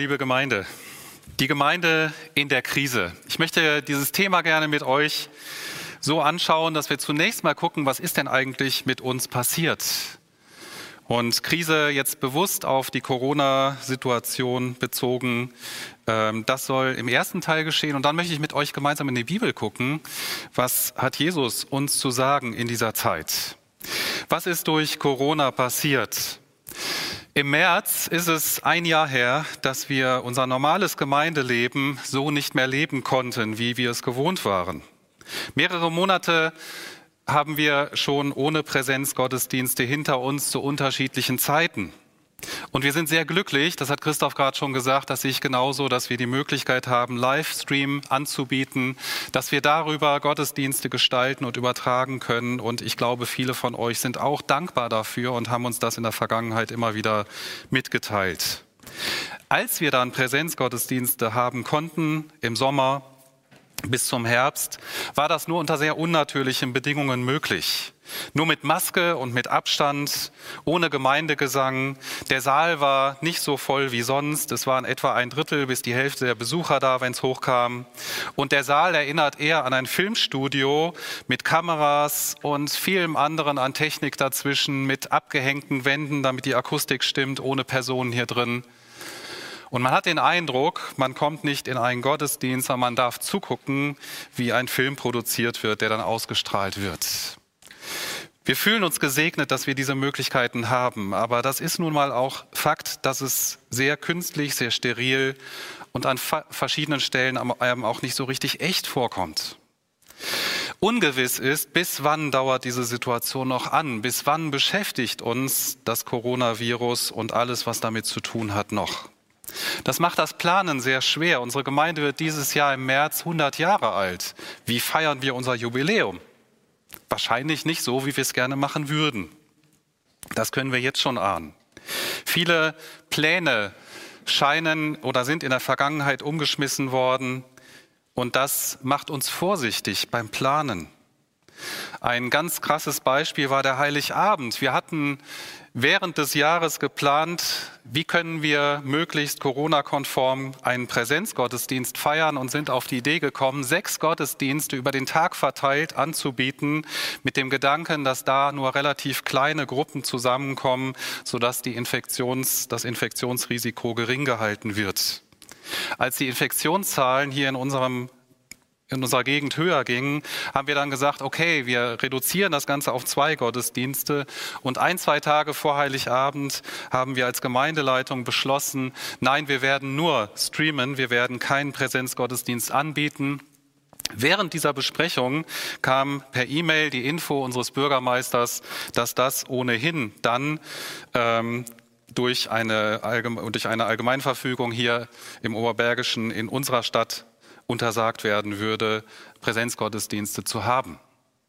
Liebe Gemeinde. Die Gemeinde in der Krise. Ich möchte dieses Thema gerne mit euch so anschauen, dass wir zunächst mal gucken, was ist denn eigentlich mit uns passiert? Und Krise jetzt bewusst auf die Corona-Situation bezogen, ähm, das soll im ersten Teil geschehen. Und dann möchte ich mit euch gemeinsam in die Bibel gucken, was hat Jesus uns zu sagen in dieser Zeit? Was ist durch Corona passiert? Im März ist es ein Jahr her, dass wir unser normales Gemeindeleben so nicht mehr leben konnten, wie wir es gewohnt waren. Mehrere Monate haben wir schon ohne Präsenzgottesdienste hinter uns zu unterschiedlichen Zeiten. Und wir sind sehr glücklich, das hat Christoph gerade schon gesagt, dass ich genauso, dass wir die Möglichkeit haben, Livestream anzubieten, dass wir darüber Gottesdienste gestalten und übertragen können. Und ich glaube, viele von euch sind auch dankbar dafür und haben uns das in der Vergangenheit immer wieder mitgeteilt. Als wir dann Präsenzgottesdienste haben konnten im Sommer, bis zum Herbst war das nur unter sehr unnatürlichen Bedingungen möglich. Nur mit Maske und mit Abstand, ohne Gemeindegesang. Der Saal war nicht so voll wie sonst. Es waren etwa ein Drittel bis die Hälfte der Besucher da, wenn es hochkam. Und der Saal erinnert eher an ein Filmstudio mit Kameras und vielem anderen an Technik dazwischen, mit abgehängten Wänden, damit die Akustik stimmt, ohne Personen hier drin. Und man hat den Eindruck, man kommt nicht in einen Gottesdienst, sondern man darf zugucken, wie ein Film produziert wird, der dann ausgestrahlt wird. Wir fühlen uns gesegnet, dass wir diese Möglichkeiten haben, aber das ist nun mal auch Fakt, dass es sehr künstlich, sehr steril und an verschiedenen Stellen auch nicht so richtig echt vorkommt. Ungewiss ist, bis wann dauert diese Situation noch an? Bis wann beschäftigt uns das Coronavirus und alles, was damit zu tun hat, noch? Das macht das Planen sehr schwer. Unsere Gemeinde wird dieses Jahr im März 100 Jahre alt. Wie feiern wir unser Jubiläum? Wahrscheinlich nicht so, wie wir es gerne machen würden. Das können wir jetzt schon ahnen. Viele Pläne scheinen oder sind in der Vergangenheit umgeschmissen worden und das macht uns vorsichtig beim Planen. Ein ganz krasses Beispiel war der Heiligabend. Wir hatten während des Jahres geplant, wie können wir möglichst Corona-konform einen Präsenzgottesdienst feiern und sind auf die Idee gekommen, sechs Gottesdienste über den Tag verteilt anzubieten, mit dem Gedanken, dass da nur relativ kleine Gruppen zusammenkommen, sodass die Infektions, das Infektionsrisiko gering gehalten wird. Als die Infektionszahlen hier in unserem in unserer Gegend höher gingen, haben wir dann gesagt, okay, wir reduzieren das Ganze auf zwei Gottesdienste. Und ein, zwei Tage vor Heiligabend haben wir als Gemeindeleitung beschlossen, nein, wir werden nur streamen, wir werden keinen Präsenzgottesdienst anbieten. Während dieser Besprechung kam per E-Mail die Info unseres Bürgermeisters, dass das ohnehin dann ähm, durch eine, durch eine Allgemeinverfügung hier im Oberbergischen in unserer Stadt untersagt werden würde, Präsenzgottesdienste zu haben.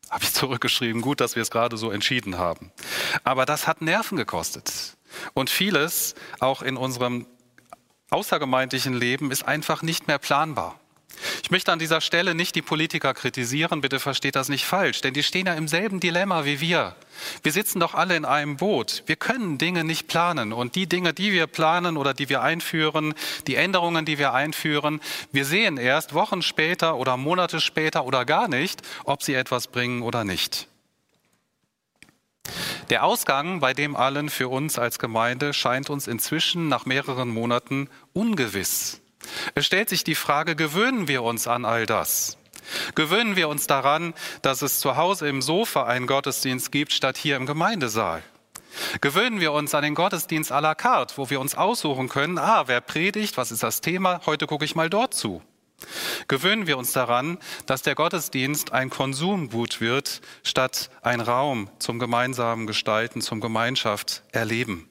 Habe ich zurückgeschrieben, gut, dass wir es gerade so entschieden haben. Aber das hat Nerven gekostet. Und vieles, auch in unserem außergemeindlichen Leben, ist einfach nicht mehr planbar. Ich möchte an dieser Stelle nicht die Politiker kritisieren, bitte versteht das nicht falsch, denn die stehen ja im selben Dilemma wie wir. Wir sitzen doch alle in einem Boot. Wir können Dinge nicht planen und die Dinge, die wir planen oder die wir einführen, die Änderungen, die wir einführen, wir sehen erst Wochen später oder Monate später oder gar nicht, ob sie etwas bringen oder nicht. Der Ausgang bei dem allen für uns als Gemeinde scheint uns inzwischen nach mehreren Monaten ungewiss. Es stellt sich die Frage, gewöhnen wir uns an all das? Gewöhnen wir uns daran, dass es zu Hause im Sofa einen Gottesdienst gibt, statt hier im Gemeindesaal? Gewöhnen wir uns an den Gottesdienst à la carte, wo wir uns aussuchen können, ah, wer predigt, was ist das Thema, heute gucke ich mal dort zu. Gewöhnen wir uns daran, dass der Gottesdienst ein Konsumgut wird, statt ein Raum zum gemeinsamen Gestalten, zum Gemeinschaft erleben.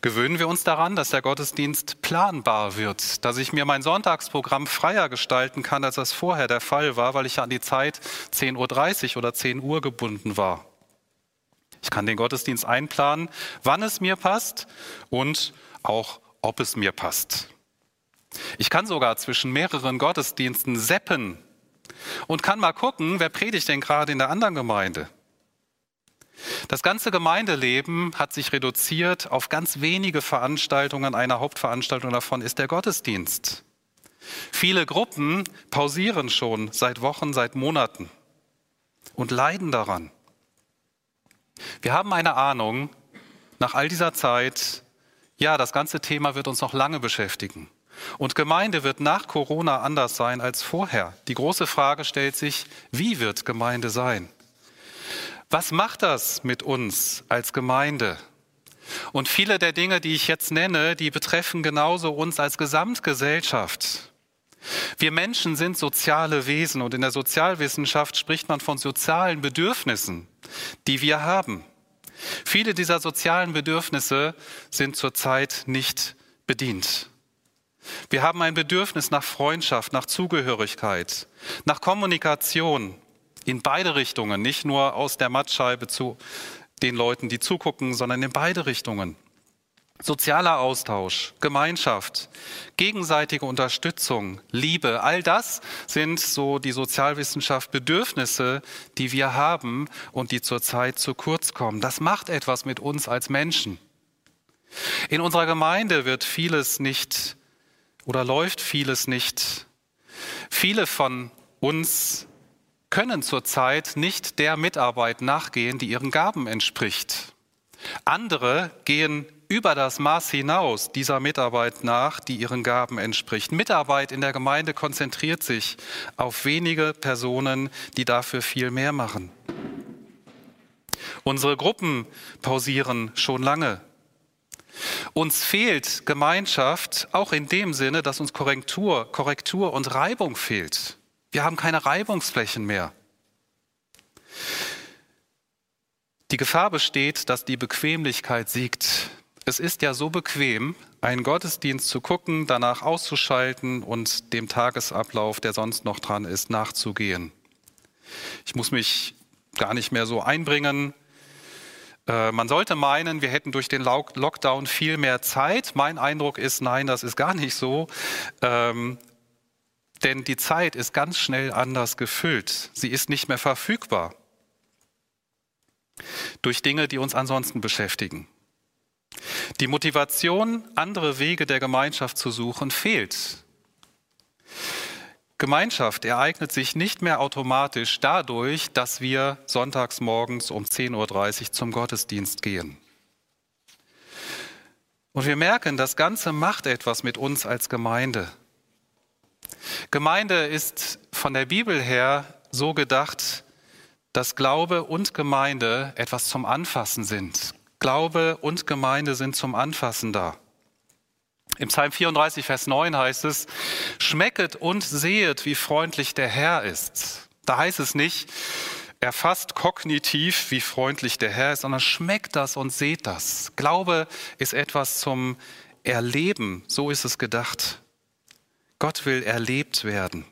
Gewöhnen wir uns daran, dass der Gottesdienst planbar wird, dass ich mir mein Sonntagsprogramm freier gestalten kann, als das vorher der Fall war, weil ich an die Zeit 10.30 Uhr oder 10 Uhr gebunden war. Ich kann den Gottesdienst einplanen, wann es mir passt und auch, ob es mir passt. Ich kann sogar zwischen mehreren Gottesdiensten seppen und kann mal gucken, wer predigt denn gerade in der anderen Gemeinde. Das ganze Gemeindeleben hat sich reduziert auf ganz wenige Veranstaltungen. Eine Hauptveranstaltung davon ist der Gottesdienst. Viele Gruppen pausieren schon seit Wochen, seit Monaten und leiden daran. Wir haben eine Ahnung, nach all dieser Zeit, ja, das ganze Thema wird uns noch lange beschäftigen. Und Gemeinde wird nach Corona anders sein als vorher. Die große Frage stellt sich, wie wird Gemeinde sein? Was macht das mit uns als Gemeinde? Und viele der Dinge, die ich jetzt nenne, die betreffen genauso uns als Gesamtgesellschaft. Wir Menschen sind soziale Wesen und in der Sozialwissenschaft spricht man von sozialen Bedürfnissen, die wir haben. Viele dieser sozialen Bedürfnisse sind zurzeit nicht bedient. Wir haben ein Bedürfnis nach Freundschaft, nach Zugehörigkeit, nach Kommunikation, in beide Richtungen, nicht nur aus der Mattscheibe zu den Leuten, die zugucken, sondern in beide Richtungen. Sozialer Austausch, Gemeinschaft, gegenseitige Unterstützung, Liebe, all das sind so die Sozialwissenschaft Bedürfnisse, die wir haben und die zurzeit zu kurz kommen. Das macht etwas mit uns als Menschen. In unserer Gemeinde wird vieles nicht oder läuft vieles nicht. Viele von uns können zurzeit nicht der Mitarbeit nachgehen, die ihren Gaben entspricht. Andere gehen über das Maß hinaus dieser Mitarbeit nach, die ihren Gaben entspricht. Mitarbeit in der Gemeinde konzentriert sich auf wenige Personen, die dafür viel mehr machen. Unsere Gruppen pausieren schon lange. Uns fehlt Gemeinschaft auch in dem Sinne, dass uns Korrektur, Korrektur und Reibung fehlt. Wir haben keine Reibungsflächen mehr. Die Gefahr besteht, dass die Bequemlichkeit siegt. Es ist ja so bequem, einen Gottesdienst zu gucken, danach auszuschalten und dem Tagesablauf, der sonst noch dran ist, nachzugehen. Ich muss mich gar nicht mehr so einbringen. Äh, man sollte meinen, wir hätten durch den Lockdown viel mehr Zeit. Mein Eindruck ist, nein, das ist gar nicht so. Ähm, denn die Zeit ist ganz schnell anders gefüllt. Sie ist nicht mehr verfügbar durch Dinge, die uns ansonsten beschäftigen. Die Motivation, andere Wege der Gemeinschaft zu suchen, fehlt. Gemeinschaft ereignet sich nicht mehr automatisch dadurch, dass wir sonntags morgens um 10.30 Uhr zum Gottesdienst gehen. Und wir merken, das Ganze macht etwas mit uns als Gemeinde. Gemeinde ist von der Bibel her so gedacht, dass Glaube und Gemeinde etwas zum Anfassen sind. Glaube und Gemeinde sind zum Anfassen da. Im Psalm 34, Vers 9 heißt es, schmecket und sehet, wie freundlich der Herr ist. Da heißt es nicht, erfasst kognitiv, wie freundlich der Herr ist, sondern schmeckt das und seht das. Glaube ist etwas zum Erleben, so ist es gedacht. Gott will erlebt werden.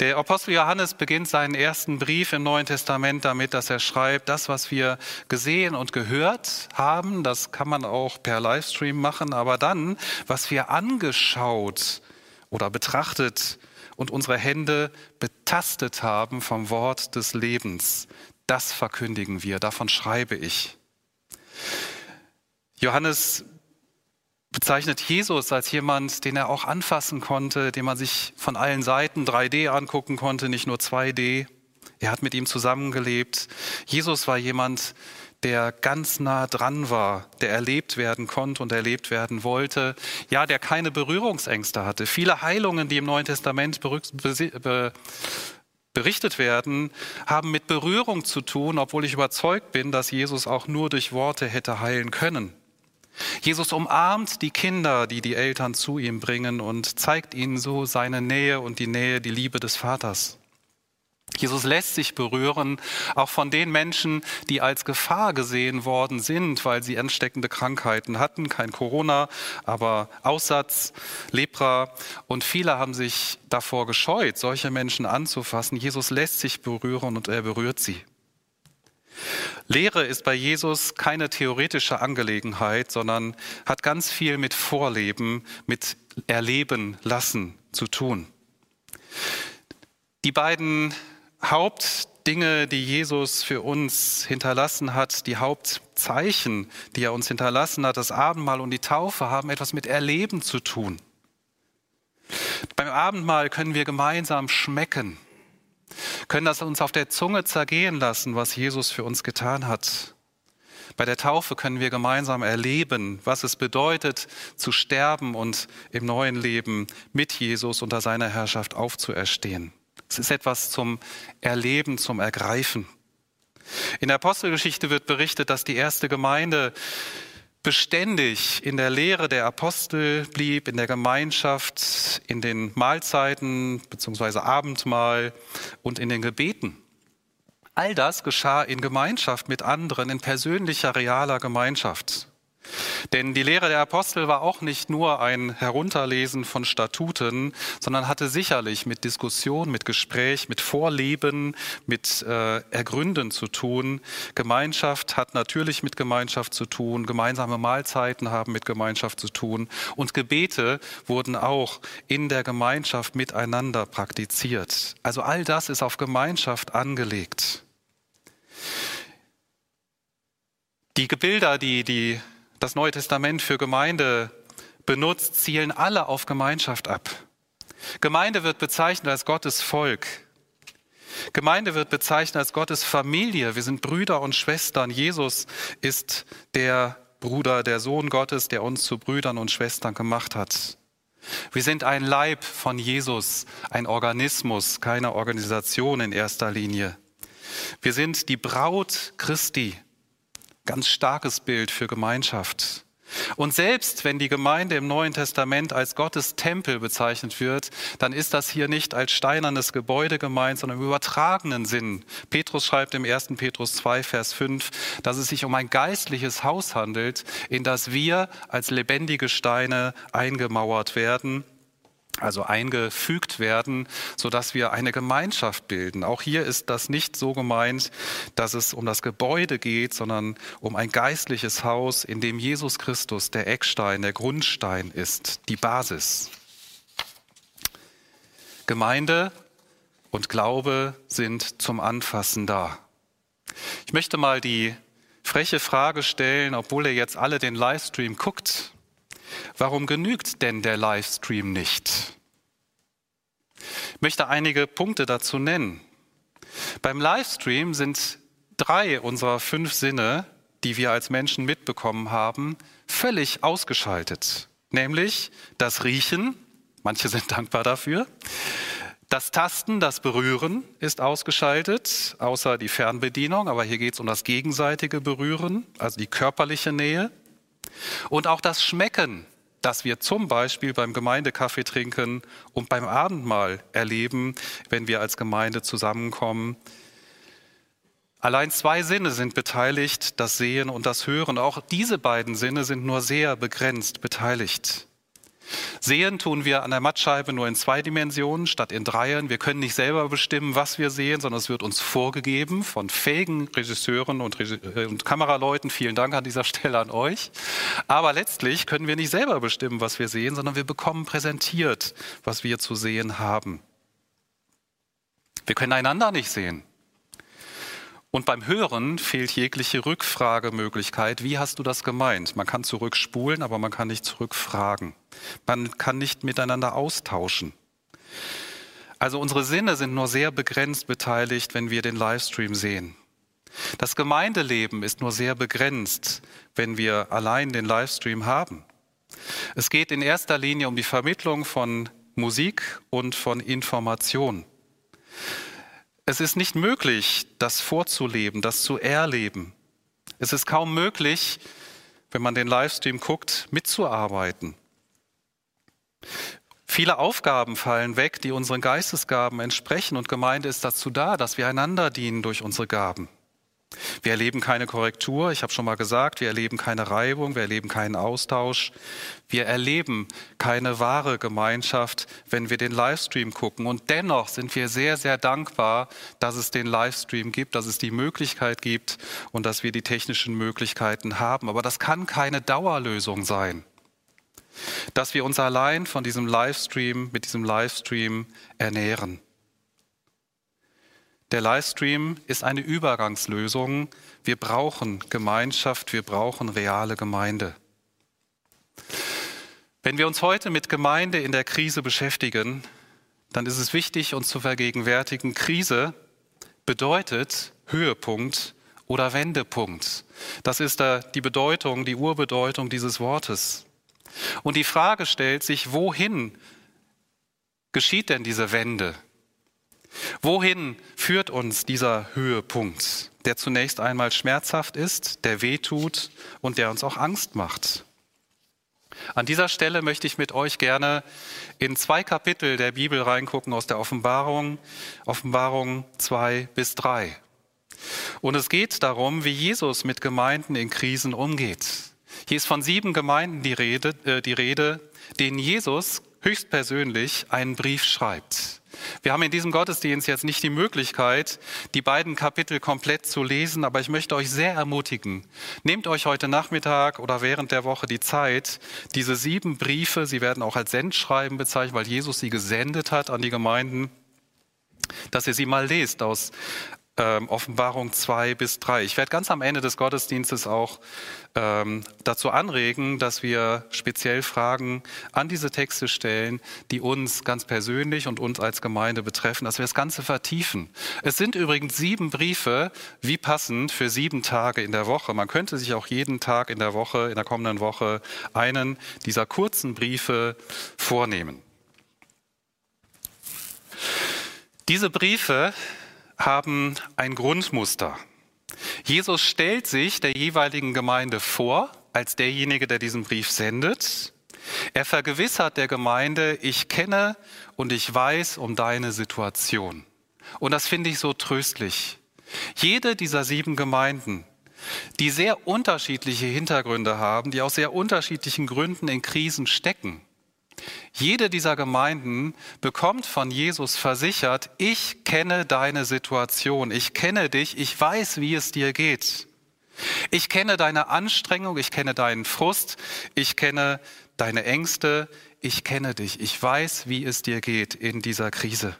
Der Apostel Johannes beginnt seinen ersten Brief im Neuen Testament damit, dass er schreibt, das, was wir gesehen und gehört haben, das kann man auch per Livestream machen, aber dann, was wir angeschaut oder betrachtet und unsere Hände betastet haben vom Wort des Lebens, das verkündigen wir, davon schreibe ich. Johannes bezeichnet Jesus als jemand, den er auch anfassen konnte, den man sich von allen Seiten 3D angucken konnte, nicht nur 2D. Er hat mit ihm zusammengelebt. Jesus war jemand, der ganz nah dran war, der erlebt werden konnte und erlebt werden wollte. Ja, der keine Berührungsängste hatte. Viele Heilungen, die im Neuen Testament berichtet werden, haben mit Berührung zu tun, obwohl ich überzeugt bin, dass Jesus auch nur durch Worte hätte heilen können. Jesus umarmt die Kinder, die die Eltern zu ihm bringen und zeigt ihnen so seine Nähe und die Nähe, die Liebe des Vaters. Jesus lässt sich berühren, auch von den Menschen, die als Gefahr gesehen worden sind, weil sie ansteckende Krankheiten hatten, kein Corona, aber Aussatz, Lepra. Und viele haben sich davor gescheut, solche Menschen anzufassen. Jesus lässt sich berühren und er berührt sie. Lehre ist bei Jesus keine theoretische Angelegenheit, sondern hat ganz viel mit Vorleben, mit Erleben lassen zu tun. Die beiden Hauptdinge, die Jesus für uns hinterlassen hat, die Hauptzeichen, die er uns hinterlassen hat, das Abendmahl und die Taufe, haben etwas mit Erleben zu tun. Beim Abendmahl können wir gemeinsam schmecken, können das uns auf der Zunge zergehen lassen, was Jesus für uns getan hat. Bei der Taufe können wir gemeinsam erleben, was es bedeutet, zu sterben und im neuen Leben mit Jesus unter seiner Herrschaft aufzuerstehen. Es ist etwas zum Erleben, zum Ergreifen. In der Apostelgeschichte wird berichtet, dass die erste Gemeinde beständig in der Lehre der Apostel blieb, in der Gemeinschaft, in den Mahlzeiten bzw. Abendmahl und in den Gebeten. All das geschah in Gemeinschaft mit anderen, in persönlicher, realer Gemeinschaft. Denn die Lehre der Apostel war auch nicht nur ein Herunterlesen von Statuten, sondern hatte sicherlich mit Diskussion, mit Gespräch, mit Vorleben, mit äh, Ergründen zu tun. Gemeinschaft hat natürlich mit Gemeinschaft zu tun, gemeinsame Mahlzeiten haben mit Gemeinschaft zu tun und Gebete wurden auch in der Gemeinschaft miteinander praktiziert. Also all das ist auf Gemeinschaft angelegt. Die Gebilder, die die das Neue Testament für Gemeinde benutzt, zielen alle auf Gemeinschaft ab. Gemeinde wird bezeichnet als Gottes Volk. Gemeinde wird bezeichnet als Gottes Familie. Wir sind Brüder und Schwestern. Jesus ist der Bruder, der Sohn Gottes, der uns zu Brüdern und Schwestern gemacht hat. Wir sind ein Leib von Jesus, ein Organismus, keine Organisation in erster Linie. Wir sind die Braut Christi. Ganz starkes Bild für Gemeinschaft. Und selbst wenn die Gemeinde im Neuen Testament als Gottes Tempel bezeichnet wird, dann ist das hier nicht als steinernes Gebäude gemeint, sondern im übertragenen Sinn. Petrus schreibt im 1. Petrus 2, Vers 5, dass es sich um ein geistliches Haus handelt, in das wir als lebendige Steine eingemauert werden also eingefügt werden, so dass wir eine Gemeinschaft bilden. Auch hier ist das nicht so gemeint, dass es um das Gebäude geht, sondern um ein geistliches Haus, in dem Jesus Christus der Eckstein, der Grundstein ist, die Basis. Gemeinde und Glaube sind zum Anfassen da. Ich möchte mal die freche Frage stellen, obwohl ihr jetzt alle den Livestream guckt, Warum genügt denn der Livestream nicht? Ich möchte einige Punkte dazu nennen. Beim Livestream sind drei unserer fünf Sinne, die wir als Menschen mitbekommen haben, völlig ausgeschaltet. Nämlich das Riechen, manche sind dankbar dafür, das Tasten, das Berühren ist ausgeschaltet, außer die Fernbedienung, aber hier geht es um das gegenseitige Berühren, also die körperliche Nähe. Und auch das Schmecken, das wir zum Beispiel beim Gemeindekaffee trinken und beim Abendmahl erleben, wenn wir als Gemeinde zusammenkommen. Allein zwei Sinne sind beteiligt, das Sehen und das Hören. Auch diese beiden Sinne sind nur sehr begrenzt beteiligt. Sehen tun wir an der Mattscheibe nur in zwei Dimensionen statt in dreien. Wir können nicht selber bestimmen, was wir sehen, sondern es wird uns vorgegeben von fähigen Regisseuren und, Reg äh, und Kameraleuten. Vielen Dank an dieser Stelle an euch. Aber letztlich können wir nicht selber bestimmen, was wir sehen, sondern wir bekommen präsentiert, was wir zu sehen haben. Wir können einander nicht sehen. Und beim Hören fehlt jegliche Rückfragemöglichkeit. Wie hast du das gemeint? Man kann zurückspulen, aber man kann nicht zurückfragen. Man kann nicht miteinander austauschen. Also unsere Sinne sind nur sehr begrenzt beteiligt, wenn wir den Livestream sehen. Das Gemeindeleben ist nur sehr begrenzt, wenn wir allein den Livestream haben. Es geht in erster Linie um die Vermittlung von Musik und von Information. Es ist nicht möglich, das vorzuleben, das zu erleben. Es ist kaum möglich, wenn man den Livestream guckt, mitzuarbeiten. Viele Aufgaben fallen weg, die unseren Geistesgaben entsprechen und Gemeinde ist dazu da, dass wir einander dienen durch unsere Gaben. Wir erleben keine Korrektur, ich habe schon mal gesagt, wir erleben keine Reibung, wir erleben keinen Austausch, wir erleben keine wahre Gemeinschaft, wenn wir den Livestream gucken. Und dennoch sind wir sehr, sehr dankbar, dass es den Livestream gibt, dass es die Möglichkeit gibt und dass wir die technischen Möglichkeiten haben. Aber das kann keine Dauerlösung sein, dass wir uns allein von diesem Livestream, mit diesem Livestream ernähren. Der Livestream ist eine Übergangslösung. Wir brauchen Gemeinschaft, wir brauchen reale Gemeinde. Wenn wir uns heute mit Gemeinde in der Krise beschäftigen, dann ist es wichtig, uns zu vergegenwärtigen, Krise bedeutet Höhepunkt oder Wendepunkt. Das ist die Bedeutung, die Urbedeutung dieses Wortes. Und die Frage stellt sich, wohin geschieht denn diese Wende? Wohin führt uns dieser Höhepunkt, der zunächst einmal schmerzhaft ist, der wehtut und der uns auch Angst macht? An dieser Stelle möchte ich mit euch gerne in zwei Kapitel der Bibel reingucken aus der Offenbarung, Offenbarung 2 bis 3. Und es geht darum, wie Jesus mit Gemeinden in Krisen umgeht. Hier ist von sieben Gemeinden die Rede, äh, die Rede denen Jesus höchstpersönlich einen Brief schreibt. Wir haben in diesem Gottesdienst jetzt nicht die Möglichkeit, die beiden Kapitel komplett zu lesen, aber ich möchte euch sehr ermutigen. Nehmt euch heute Nachmittag oder während der Woche die Zeit, diese sieben Briefe, sie werden auch als Sendschreiben bezeichnet, weil Jesus sie gesendet hat an die Gemeinden, dass ihr sie mal lest aus ähm, Offenbarung 2 bis 3. Ich werde ganz am Ende des Gottesdienstes auch ähm, dazu anregen, dass wir speziell Fragen an diese Texte stellen, die uns ganz persönlich und uns als Gemeinde betreffen, dass wir das Ganze vertiefen. Es sind übrigens sieben Briefe, wie passend für sieben Tage in der Woche. Man könnte sich auch jeden Tag in der Woche, in der kommenden Woche, einen dieser kurzen Briefe vornehmen. Diese Briefe haben ein Grundmuster. Jesus stellt sich der jeweiligen Gemeinde vor als derjenige, der diesen Brief sendet. Er vergewissert der Gemeinde, ich kenne und ich weiß um deine Situation. Und das finde ich so tröstlich. Jede dieser sieben Gemeinden, die sehr unterschiedliche Hintergründe haben, die aus sehr unterschiedlichen Gründen in Krisen stecken, jede dieser Gemeinden bekommt von Jesus versichert, ich kenne deine Situation, ich kenne dich, ich weiß, wie es dir geht. Ich kenne deine Anstrengung, ich kenne deinen Frust, ich kenne deine Ängste, ich kenne dich, ich weiß, wie es dir geht in dieser Krise.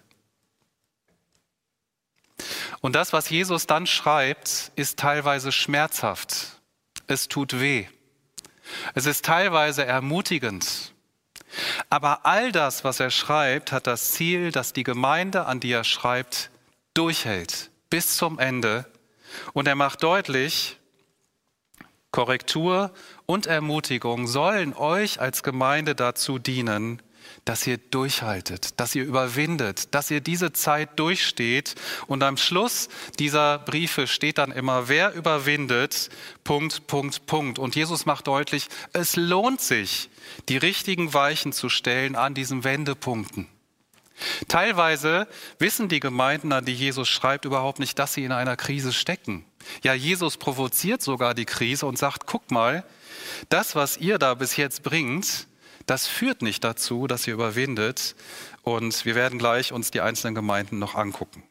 Und das, was Jesus dann schreibt, ist teilweise schmerzhaft. Es tut weh. Es ist teilweise ermutigend. Aber all das, was er schreibt, hat das Ziel, dass die Gemeinde, an die er schreibt, durchhält bis zum Ende. Und er macht deutlich, Korrektur und Ermutigung sollen euch als Gemeinde dazu dienen, dass ihr durchhaltet, dass ihr überwindet, dass ihr diese Zeit durchsteht. Und am Schluss dieser Briefe steht dann immer, wer überwindet, Punkt, Punkt, Punkt. Und Jesus macht deutlich, es lohnt sich, die richtigen Weichen zu stellen an diesen Wendepunkten. Teilweise wissen die Gemeinden, an die Jesus schreibt, überhaupt nicht, dass sie in einer Krise stecken. Ja, Jesus provoziert sogar die Krise und sagt, guck mal, das, was ihr da bis jetzt bringt, das führt nicht dazu, dass ihr überwindet. Und wir werden gleich uns die einzelnen Gemeinden noch angucken.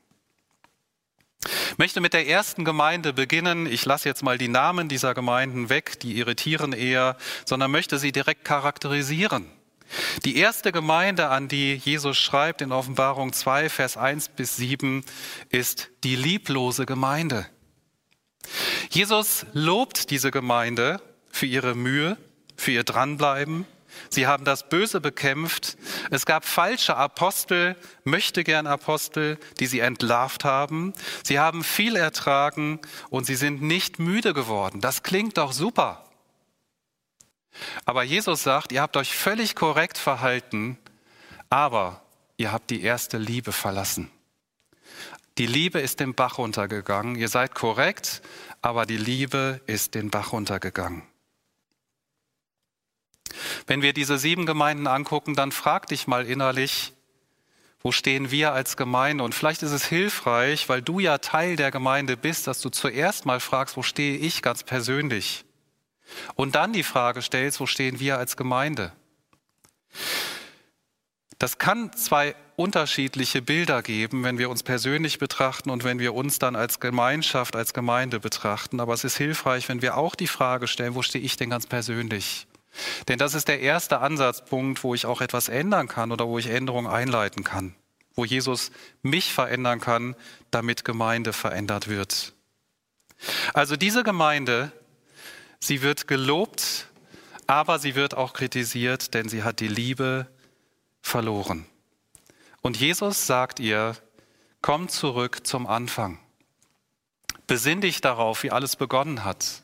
Ich möchte mit der ersten Gemeinde beginnen. Ich lasse jetzt mal die Namen dieser Gemeinden weg, die irritieren eher, sondern möchte sie direkt charakterisieren. Die erste Gemeinde, an die Jesus schreibt in Offenbarung 2, Vers 1 bis 7, ist die lieblose Gemeinde. Jesus lobt diese Gemeinde für ihre Mühe, für ihr Dranbleiben, Sie haben das Böse bekämpft. Es gab falsche Apostel, möchte gern Apostel, die sie entlarvt haben. Sie haben viel ertragen und sie sind nicht müde geworden. Das klingt doch super. Aber Jesus sagt, ihr habt euch völlig korrekt verhalten, aber ihr habt die erste Liebe verlassen. Die Liebe ist den Bach runtergegangen. Ihr seid korrekt, aber die Liebe ist den Bach runtergegangen. Wenn wir diese sieben Gemeinden angucken, dann frag dich mal innerlich, wo stehen wir als Gemeinde? Und vielleicht ist es hilfreich, weil du ja Teil der Gemeinde bist, dass du zuerst mal fragst, wo stehe ich ganz persönlich? Und dann die Frage stellst, wo stehen wir als Gemeinde? Das kann zwei unterschiedliche Bilder geben, wenn wir uns persönlich betrachten und wenn wir uns dann als Gemeinschaft, als Gemeinde betrachten. Aber es ist hilfreich, wenn wir auch die Frage stellen, wo stehe ich denn ganz persönlich? Denn das ist der erste Ansatzpunkt, wo ich auch etwas ändern kann oder wo ich Änderungen einleiten kann, wo Jesus mich verändern kann, damit Gemeinde verändert wird. Also diese Gemeinde, sie wird gelobt, aber sie wird auch kritisiert, denn sie hat die Liebe verloren. Und Jesus sagt ihr, komm zurück zum Anfang. Besinn dich darauf, wie alles begonnen hat.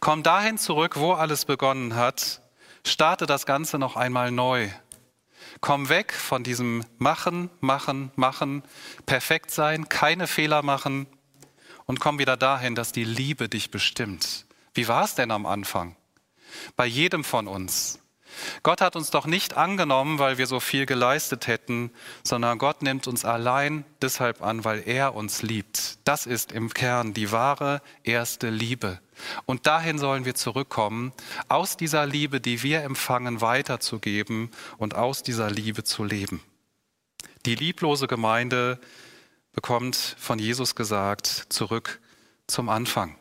Komm dahin zurück, wo alles begonnen hat. Starte das Ganze noch einmal neu. Komm weg von diesem Machen, Machen, Machen, perfekt sein, keine Fehler machen und komm wieder dahin, dass die Liebe dich bestimmt. Wie war es denn am Anfang? Bei jedem von uns. Gott hat uns doch nicht angenommen, weil wir so viel geleistet hätten, sondern Gott nimmt uns allein deshalb an, weil er uns liebt. Das ist im Kern die wahre erste Liebe. Und dahin sollen wir zurückkommen, aus dieser Liebe, die wir empfangen, weiterzugeben und aus dieser Liebe zu leben. Die lieblose Gemeinde bekommt von Jesus gesagt, zurück zum Anfang.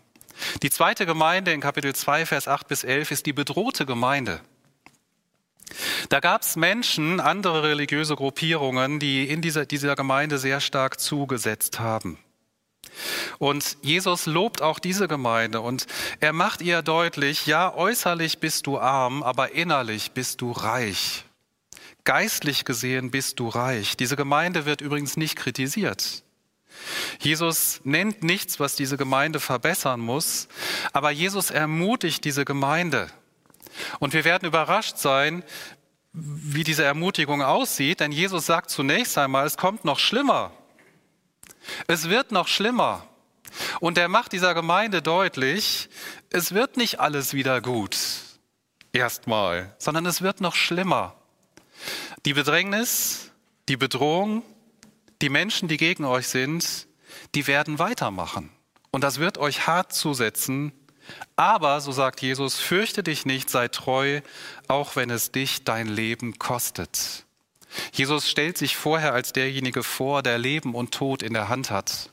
Die zweite Gemeinde in Kapitel 2, Vers 8 bis 11 ist die bedrohte Gemeinde. Da gab es Menschen, andere religiöse Gruppierungen, die in dieser, dieser Gemeinde sehr stark zugesetzt haben. Und Jesus lobt auch diese Gemeinde und er macht ihr deutlich, ja, äußerlich bist du arm, aber innerlich bist du reich. Geistlich gesehen bist du reich. Diese Gemeinde wird übrigens nicht kritisiert. Jesus nennt nichts, was diese Gemeinde verbessern muss, aber Jesus ermutigt diese Gemeinde. Und wir werden überrascht sein, wie diese Ermutigung aussieht, denn Jesus sagt zunächst einmal, es kommt noch schlimmer. Es wird noch schlimmer. Und er macht dieser Gemeinde deutlich, es wird nicht alles wieder gut. Erstmal, sondern es wird noch schlimmer. Die Bedrängnis, die Bedrohung, die Menschen, die gegen euch sind, die werden weitermachen. Und das wird euch hart zusetzen. Aber, so sagt Jesus, fürchte dich nicht, sei treu, auch wenn es dich dein Leben kostet. Jesus stellt sich vorher als derjenige vor, der Leben und Tod in der Hand hat,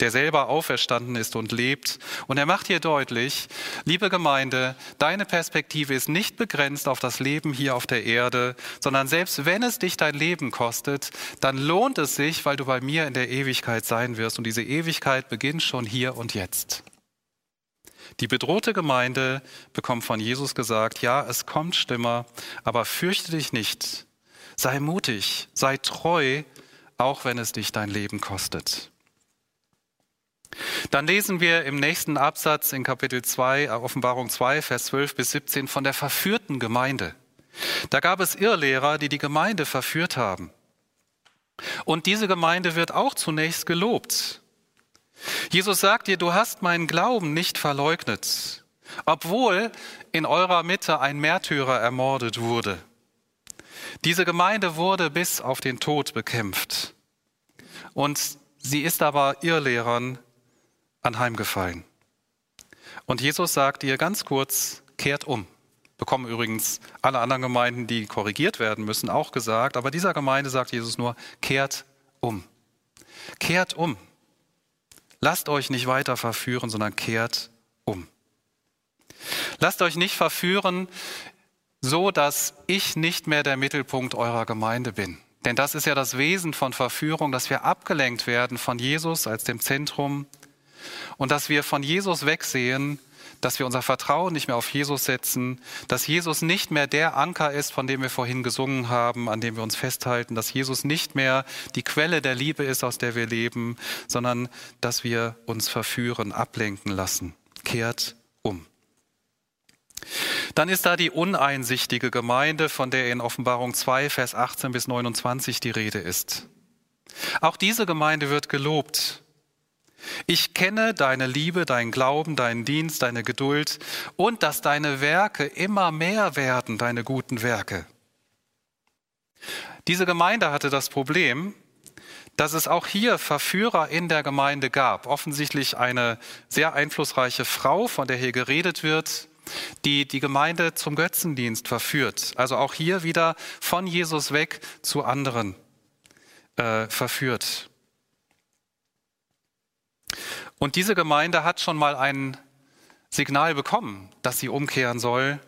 der selber auferstanden ist und lebt. Und er macht hier deutlich, liebe Gemeinde, deine Perspektive ist nicht begrenzt auf das Leben hier auf der Erde, sondern selbst wenn es dich dein Leben kostet, dann lohnt es sich, weil du bei mir in der Ewigkeit sein wirst. Und diese Ewigkeit beginnt schon hier und jetzt. Die bedrohte Gemeinde bekommt von Jesus gesagt, ja, es kommt schlimmer, aber fürchte dich nicht, Sei mutig, sei treu, auch wenn es dich dein Leben kostet. Dann lesen wir im nächsten Absatz in Kapitel 2, Offenbarung 2, Vers 12 bis 17 von der verführten Gemeinde. Da gab es Irrlehrer, die die Gemeinde verführt haben. Und diese Gemeinde wird auch zunächst gelobt. Jesus sagt dir, du hast meinen Glauben nicht verleugnet, obwohl in eurer Mitte ein Märtyrer ermordet wurde. Diese Gemeinde wurde bis auf den Tod bekämpft. Und sie ist aber Irrlehrern anheimgefallen. Und Jesus sagt ihr ganz kurz, kehrt um. Bekommen übrigens alle anderen Gemeinden, die korrigiert werden müssen, auch gesagt. Aber dieser Gemeinde sagt Jesus nur, kehrt um. Kehrt um. Lasst euch nicht weiter verführen, sondern kehrt um. Lasst euch nicht verführen so dass ich nicht mehr der Mittelpunkt eurer Gemeinde bin. Denn das ist ja das Wesen von Verführung, dass wir abgelenkt werden von Jesus als dem Zentrum und dass wir von Jesus wegsehen, dass wir unser Vertrauen nicht mehr auf Jesus setzen, dass Jesus nicht mehr der Anker ist, von dem wir vorhin gesungen haben, an dem wir uns festhalten, dass Jesus nicht mehr die Quelle der Liebe ist, aus der wir leben, sondern dass wir uns verführen, ablenken lassen. Kehrt um. Dann ist da die uneinsichtige Gemeinde, von der in Offenbarung 2, Vers 18 bis 29 die Rede ist. Auch diese Gemeinde wird gelobt. Ich kenne deine Liebe, deinen Glauben, deinen Dienst, deine Geduld und dass deine Werke immer mehr werden, deine guten Werke. Diese Gemeinde hatte das Problem, dass es auch hier Verführer in der Gemeinde gab. Offensichtlich eine sehr einflussreiche Frau, von der hier geredet wird, die die Gemeinde zum Götzendienst verführt. Also auch hier wieder von Jesus weg zu anderen äh, verführt. Und diese Gemeinde hat schon mal ein Signal bekommen, dass sie umkehren soll.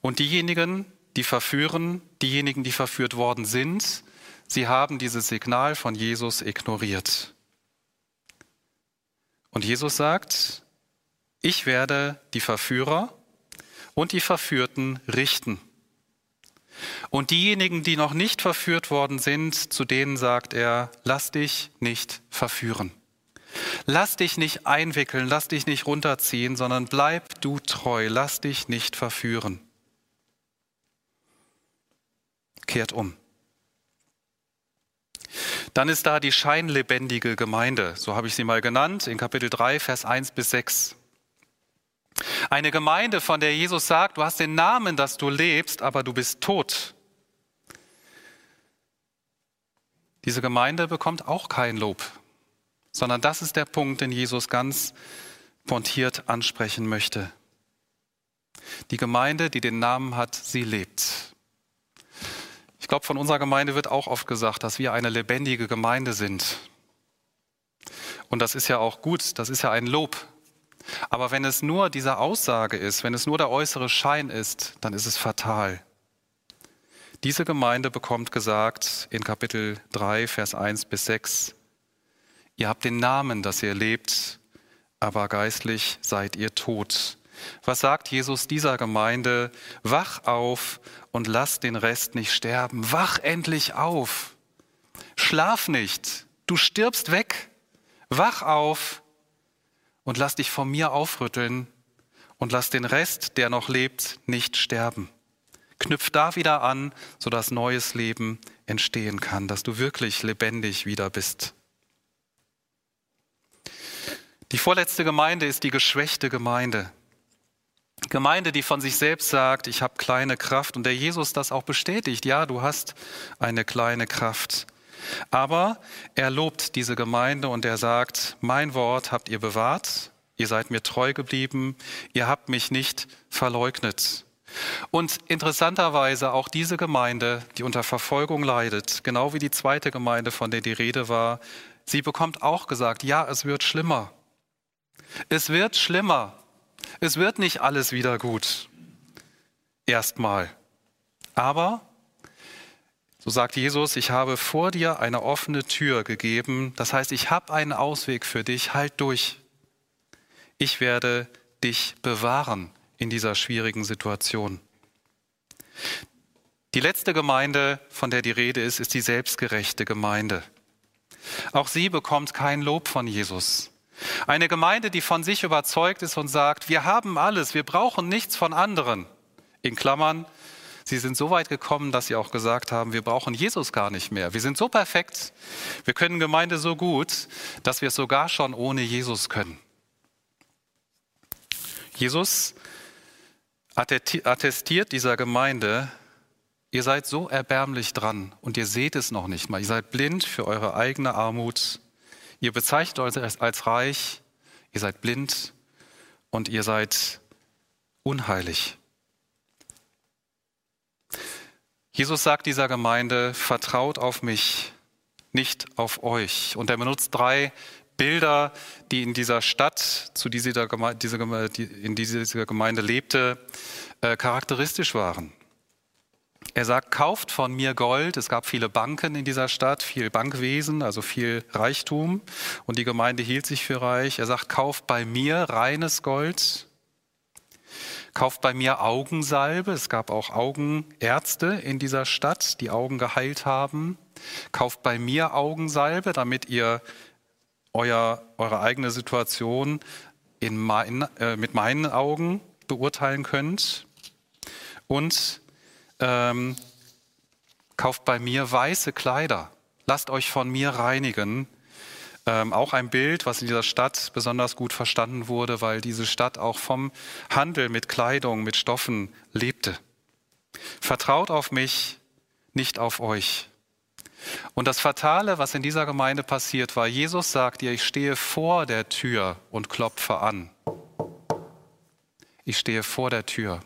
Und diejenigen, die verführen, diejenigen, die verführt worden sind, sie haben dieses Signal von Jesus ignoriert. Und Jesus sagt, ich werde die Verführer und die Verführten richten. Und diejenigen, die noch nicht verführt worden sind, zu denen sagt er, lass dich nicht verführen. Lass dich nicht einwickeln, lass dich nicht runterziehen, sondern bleib du treu, lass dich nicht verführen. Kehrt um. Dann ist da die scheinlebendige Gemeinde, so habe ich sie mal genannt, in Kapitel 3, Vers 1 bis 6. Eine Gemeinde, von der Jesus sagt, du hast den Namen, dass du lebst, aber du bist tot. Diese Gemeinde bekommt auch kein Lob sondern das ist der Punkt, den Jesus ganz pointiert ansprechen möchte. Die Gemeinde, die den Namen hat, sie lebt. Ich glaube, von unserer Gemeinde wird auch oft gesagt, dass wir eine lebendige Gemeinde sind. Und das ist ja auch gut, das ist ja ein Lob. Aber wenn es nur diese Aussage ist, wenn es nur der äußere Schein ist, dann ist es fatal. Diese Gemeinde bekommt gesagt in Kapitel 3, Vers 1 bis 6, Ihr habt den Namen, dass ihr lebt, aber geistlich seid ihr tot. Was sagt Jesus dieser Gemeinde? Wach auf und lass den Rest nicht sterben. Wach endlich auf. Schlaf nicht. Du stirbst weg. Wach auf und lass dich von mir aufrütteln und lass den Rest, der noch lebt, nicht sterben. Knüpf da wieder an, sodass neues Leben entstehen kann, dass du wirklich lebendig wieder bist. Die vorletzte Gemeinde ist die geschwächte Gemeinde. Gemeinde, die von sich selbst sagt, ich habe kleine Kraft und der Jesus das auch bestätigt, ja, du hast eine kleine Kraft. Aber er lobt diese Gemeinde und er sagt, mein Wort habt ihr bewahrt, ihr seid mir treu geblieben, ihr habt mich nicht verleugnet. Und interessanterweise auch diese Gemeinde, die unter Verfolgung leidet, genau wie die zweite Gemeinde, von der die Rede war, sie bekommt auch gesagt, ja, es wird schlimmer. Es wird schlimmer. Es wird nicht alles wieder gut. Erstmal. Aber, so sagt Jesus, ich habe vor dir eine offene Tür gegeben. Das heißt, ich habe einen Ausweg für dich. Halt durch. Ich werde dich bewahren in dieser schwierigen Situation. Die letzte Gemeinde, von der die Rede ist, ist die selbstgerechte Gemeinde. Auch sie bekommt kein Lob von Jesus. Eine Gemeinde, die von sich überzeugt ist und sagt, wir haben alles, wir brauchen nichts von anderen. In Klammern, sie sind so weit gekommen, dass sie auch gesagt haben, wir brauchen Jesus gar nicht mehr. Wir sind so perfekt, wir können Gemeinde so gut, dass wir es sogar schon ohne Jesus können. Jesus attestiert dieser Gemeinde, ihr seid so erbärmlich dran und ihr seht es noch nicht mal. Ihr seid blind für eure eigene Armut Ihr bezeichnet euch als reich, ihr seid blind und ihr seid unheilig. Jesus sagt dieser Gemeinde, vertraut auf mich, nicht auf euch. Und er benutzt drei Bilder, die in dieser Stadt, zu dieser Gemeinde, in dieser Gemeinde lebte, äh, charakteristisch waren. Er sagt, kauft von mir Gold. Es gab viele Banken in dieser Stadt, viel Bankwesen, also viel Reichtum. Und die Gemeinde hielt sich für reich. Er sagt, kauft bei mir reines Gold. Kauft bei mir Augensalbe. Es gab auch Augenärzte in dieser Stadt, die Augen geheilt haben. Kauft bei mir Augensalbe, damit ihr euer, eure eigene Situation mein, äh, mit meinen Augen beurteilen könnt. Und ähm, kauft bei mir weiße Kleider, lasst euch von mir reinigen, Ähm, auch ein Bild, was in dieser Stadt besonders gut verstanden wurde, weil diese Stadt auch vom Handel mit Kleidung, mit Stoffen lebte. Vertraut auf mich, nicht auf euch. Und das Fatale, was in dieser Gemeinde passiert war, Jesus sagt ihr, ich stehe vor der Tür und klopfe an. Ich stehe vor der Tür.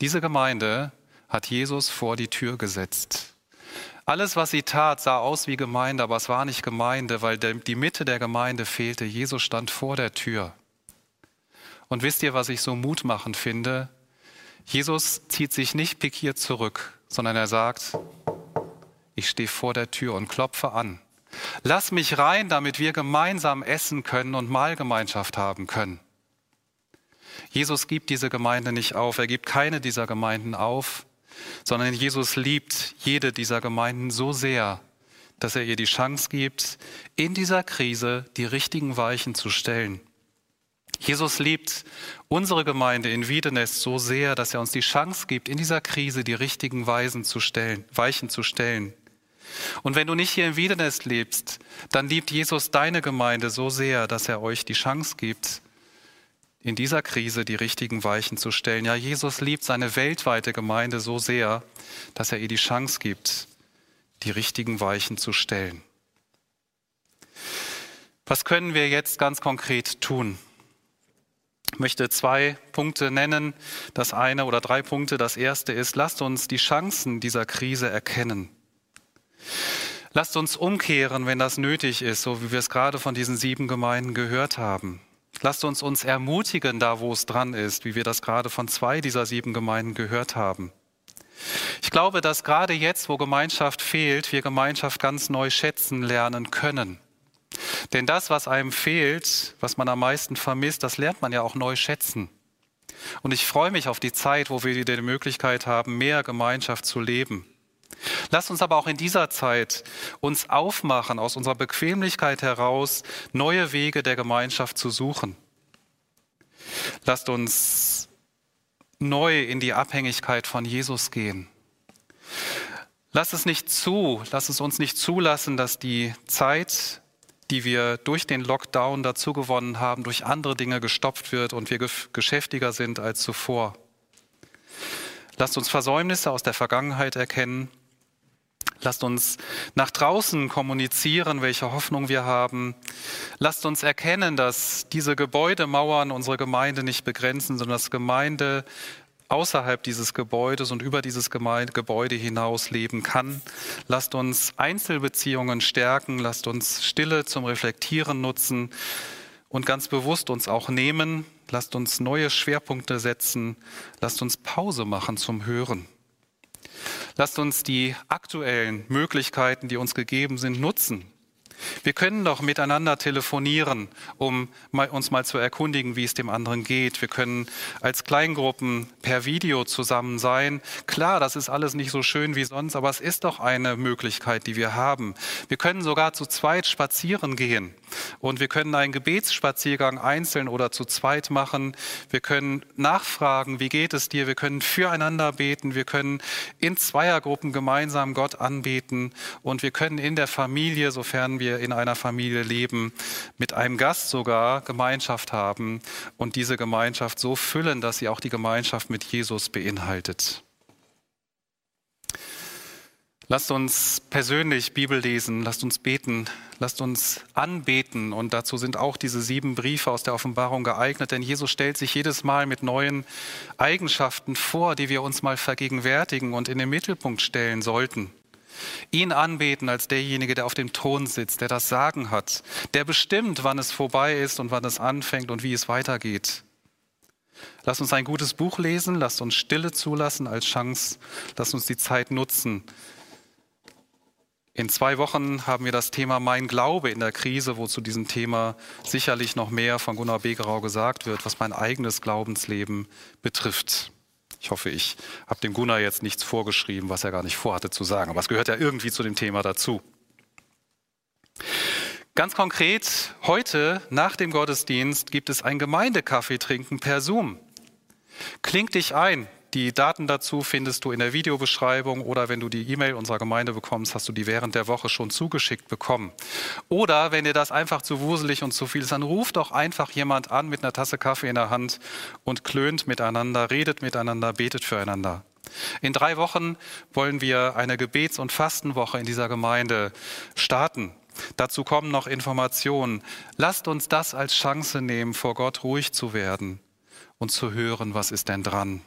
Diese Gemeinde hat Jesus vor die Tür gesetzt. Alles, was sie tat, sah aus wie Gemeinde, aber es war nicht Gemeinde, weil die Mitte der Gemeinde fehlte. Jesus stand vor der Tür. Und wisst ihr, was ich so mutmachend finde? Jesus zieht sich nicht pikiert zurück, sondern er sagt, ich stehe vor der Tür und klopfe an. Lass mich rein, damit wir gemeinsam essen können und Mahlgemeinschaft haben können. Jesus gibt diese Gemeinde nicht auf, er gibt keine dieser Gemeinden auf, sondern Jesus liebt jede dieser Gemeinden so sehr, dass er ihr die Chance gibt, in dieser Krise die richtigen Weichen zu stellen. Jesus liebt unsere Gemeinde in Wiedenest so sehr, dass er uns die Chance gibt, in dieser Krise die richtigen Weisen zu stellen, Weichen zu stellen. Und wenn du nicht hier in Wiedenest lebst, dann liebt Jesus deine Gemeinde so sehr, dass er euch die Chance gibt, in dieser Krise die richtigen Weichen zu stellen. Ja, Jesus liebt seine weltweite Gemeinde so sehr, dass er ihr die Chance gibt, die richtigen Weichen zu stellen. Was können wir jetzt ganz konkret tun? Ich möchte zwei Punkte nennen. Das eine oder drei Punkte. Das erste ist, lasst uns die Chancen dieser Krise erkennen. Lasst uns umkehren, wenn das nötig ist, so wie wir es gerade von diesen sieben Gemeinden gehört haben. Lasst uns uns ermutigen, da wo es dran ist, wie wir das gerade von zwei dieser sieben Gemeinden gehört haben. Ich glaube, dass gerade jetzt, wo Gemeinschaft fehlt, wir Gemeinschaft ganz neu schätzen lernen können. Denn das, was einem fehlt, was man am meisten vermisst, das lernt man ja auch neu schätzen. Und ich freue mich auf die Zeit, wo wir die Möglichkeit haben, mehr Gemeinschaft zu leben. Lasst uns aber auch in dieser Zeit uns aufmachen, aus unserer Bequemlichkeit heraus neue Wege der Gemeinschaft zu suchen. Lasst uns neu in die Abhängigkeit von Jesus gehen. Lasst es nicht zu, lasst es uns nicht zulassen, dass die Zeit, die wir durch den Lockdown dazu gewonnen haben, durch andere Dinge gestopft wird und wir geschäftiger sind als zuvor. Lasst uns Versäumnisse aus der Vergangenheit erkennen Lasst uns nach draußen kommunizieren, welche Hoffnung wir haben. Lasst uns erkennen, dass diese Gebäudemauern unsere Gemeinde nicht begrenzen, sondern dass Gemeinde außerhalb dieses Gebäudes und über dieses Gebäude hinaus leben kann. Lasst uns Einzelbeziehungen stärken, lasst uns Stille zum Reflektieren nutzen und ganz bewusst uns auch nehmen. Lasst uns neue Schwerpunkte setzen, lasst uns Pause machen zum Hören. Lasst uns die aktuellen Möglichkeiten, die uns gegeben sind, nutzen. Wir können doch miteinander telefonieren, um uns mal zu erkundigen, wie es dem anderen geht. Wir können als Kleingruppen per Video zusammen sein. Klar, das ist alles nicht so schön wie sonst, aber es ist doch eine Möglichkeit, die wir haben. Wir können sogar zu zweit spazieren gehen und wir können einen Gebetsspaziergang einzeln oder zu zweit machen. Wir können nachfragen, wie geht es dir? Wir können füreinander beten. Wir können in Zweiergruppen gemeinsam Gott anbeten und wir können in der Familie, sofern wir in einer Familie leben, mit einem Gast sogar Gemeinschaft haben und diese Gemeinschaft so füllen, dass sie auch die Gemeinschaft mit Jesus beinhaltet. Lasst uns persönlich Bibel lesen, lasst uns beten, lasst uns anbeten und dazu sind auch diese sieben Briefe aus der Offenbarung geeignet, denn Jesus stellt sich jedes Mal mit neuen Eigenschaften vor, die wir uns mal vergegenwärtigen und in den Mittelpunkt stellen sollten. Ihn anbeten als derjenige, der auf dem Thron sitzt, der das Sagen hat, der bestimmt, wann es vorbei ist und wann es anfängt und wie es weitergeht. Lass uns ein gutes Buch lesen, lasst uns Stille zulassen als Chance, lasst uns die Zeit nutzen. In zwei Wochen haben wir das Thema Mein Glaube in der Krise, wo zu diesem Thema sicherlich noch mehr von Gunnar Begerau gesagt wird, was mein eigenes Glaubensleben betrifft. Ich hoffe, ich habe dem Gunnar jetzt nichts vorgeschrieben, was er gar nicht vorhatte zu sagen. Aber es gehört ja irgendwie zu dem Thema dazu. Ganz konkret, heute nach dem Gottesdienst gibt es ein Gemeindekaffee trinken per Zoom. Kling dich ein. Die Daten dazu findest du in der Videobeschreibung oder wenn du die E-Mail unserer Gemeinde bekommst, hast du die während der Woche schon zugeschickt bekommen. Oder wenn dir das einfach zu wuselig und zu viel ist, dann ruf doch einfach jemand an mit einer Tasse Kaffee in der Hand und klönt miteinander, redet miteinander, betet füreinander. In drei Wochen wollen wir eine Gebets- und Fastenwoche in dieser Gemeinde starten. Dazu kommen noch Informationen. Lasst uns das als Chance nehmen, vor Gott ruhig zu werden und zu hören, was ist denn dran.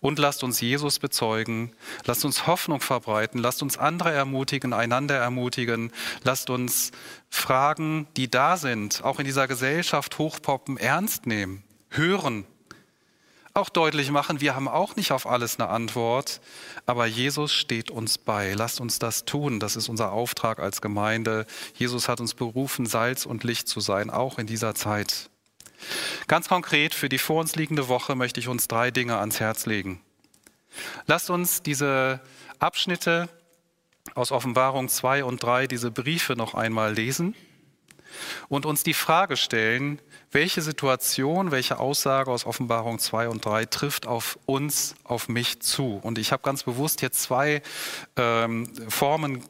Und lasst uns Jesus bezeugen, lasst uns Hoffnung verbreiten, lasst uns andere ermutigen, einander ermutigen, lasst uns Fragen, die da sind, auch in dieser Gesellschaft hochpoppen, ernst nehmen, hören, auch deutlich machen, wir haben auch nicht auf alles eine Antwort, aber Jesus steht uns bei. Lasst uns das tun, das ist unser Auftrag als Gemeinde. Jesus hat uns berufen, Salz und Licht zu sein, auch in dieser Zeit. Ganz konkret für die vor uns liegende Woche möchte ich uns drei Dinge ans Herz legen. Lasst uns diese Abschnitte aus Offenbarung 2 und 3, diese Briefe noch einmal lesen und uns die Frage stellen, welche Situation, welche Aussage aus Offenbarung 2 und 3 trifft auf uns, auf mich zu. Und ich habe ganz bewusst jetzt zwei ähm, Formen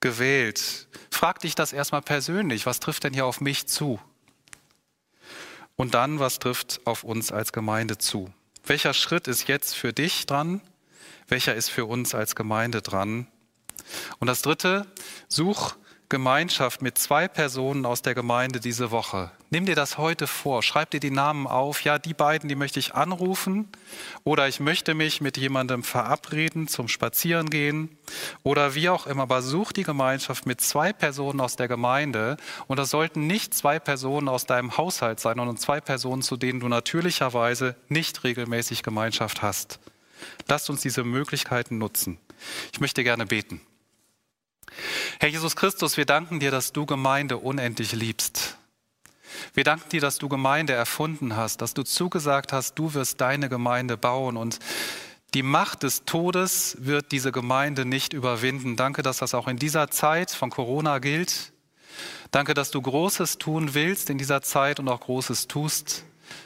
gewählt. Frag dich das erstmal persönlich, was trifft denn hier auf mich zu? Und dann, was trifft auf uns als Gemeinde zu? Welcher Schritt ist jetzt für dich dran? Welcher ist für uns als Gemeinde dran? Und das Dritte, such Gemeinschaft mit zwei Personen aus der Gemeinde diese Woche. Nimm dir das heute vor, schreib dir die Namen auf. Ja, die beiden, die möchte ich anrufen oder ich möchte mich mit jemandem verabreden zum Spazierengehen oder wie auch immer. Aber such die Gemeinschaft mit zwei Personen aus der Gemeinde und das sollten nicht zwei Personen aus deinem Haushalt sein, sondern zwei Personen, zu denen du natürlicherweise nicht regelmäßig Gemeinschaft hast. Lasst uns diese Möglichkeiten nutzen. Ich möchte gerne beten. Herr Jesus Christus, wir danken dir, dass du Gemeinde unendlich liebst. Wir danken dir, dass du Gemeinde erfunden hast, dass du zugesagt hast, du wirst deine Gemeinde bauen und die Macht des Todes wird diese Gemeinde nicht überwinden. Danke, dass das auch in dieser Zeit von Corona gilt. Danke, dass du Großes tun willst in dieser Zeit und auch Großes tust.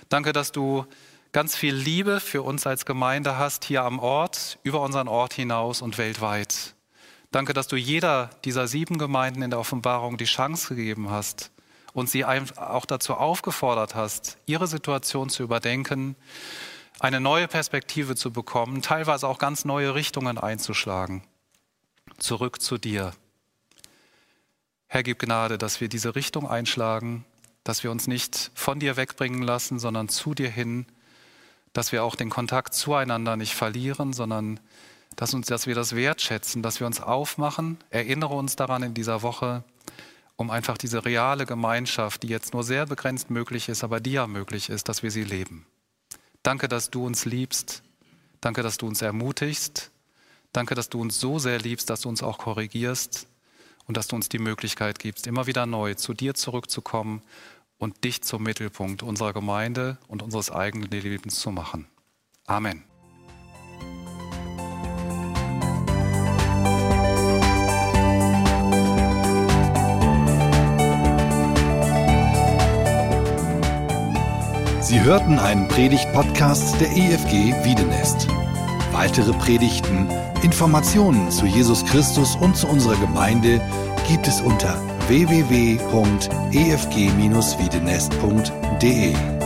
Danke, dass du ganz viel Liebe für uns als Gemeinde hast, hier am Ort, über unseren Ort hinaus und weltweit. Danke, dass du jeder dieser sieben Gemeinden in der Offenbarung die Chance gegeben hast und sie auch dazu aufgefordert hast, ihre Situation zu überdenken, eine neue Perspektive zu bekommen, teilweise auch ganz neue Richtungen einzuschlagen. Zurück zu dir. Herr, gib Gnade, dass wir diese Richtung einschlagen, dass wir uns nicht von dir wegbringen lassen, sondern zu dir hin, dass wir auch den Kontakt zueinander nicht verlieren, sondern dass, uns, dass wir das wertschätzen, dass wir uns aufmachen. Erinnere uns daran in dieser Woche, um einfach diese reale Gemeinschaft, die jetzt nur sehr begrenzt möglich ist, aber die ja möglich ist, dass wir sie leben. Danke, dass du uns liebst. Danke, dass du uns ermutigst. Danke, dass du uns so sehr liebst, dass du uns auch korrigierst und dass du uns die Möglichkeit gibst, immer wieder neu zu dir zurückzukommen und dich zum Mittelpunkt unserer Gemeinde und unseres eigenen Lebens zu machen. Amen. Sie hörten einen Predigt-Podcast der EFG Wiedenest. Weitere Predigten, Informationen zu Jesus Christus und zu unserer Gemeinde gibt es unter www.efg-wiedenest.de.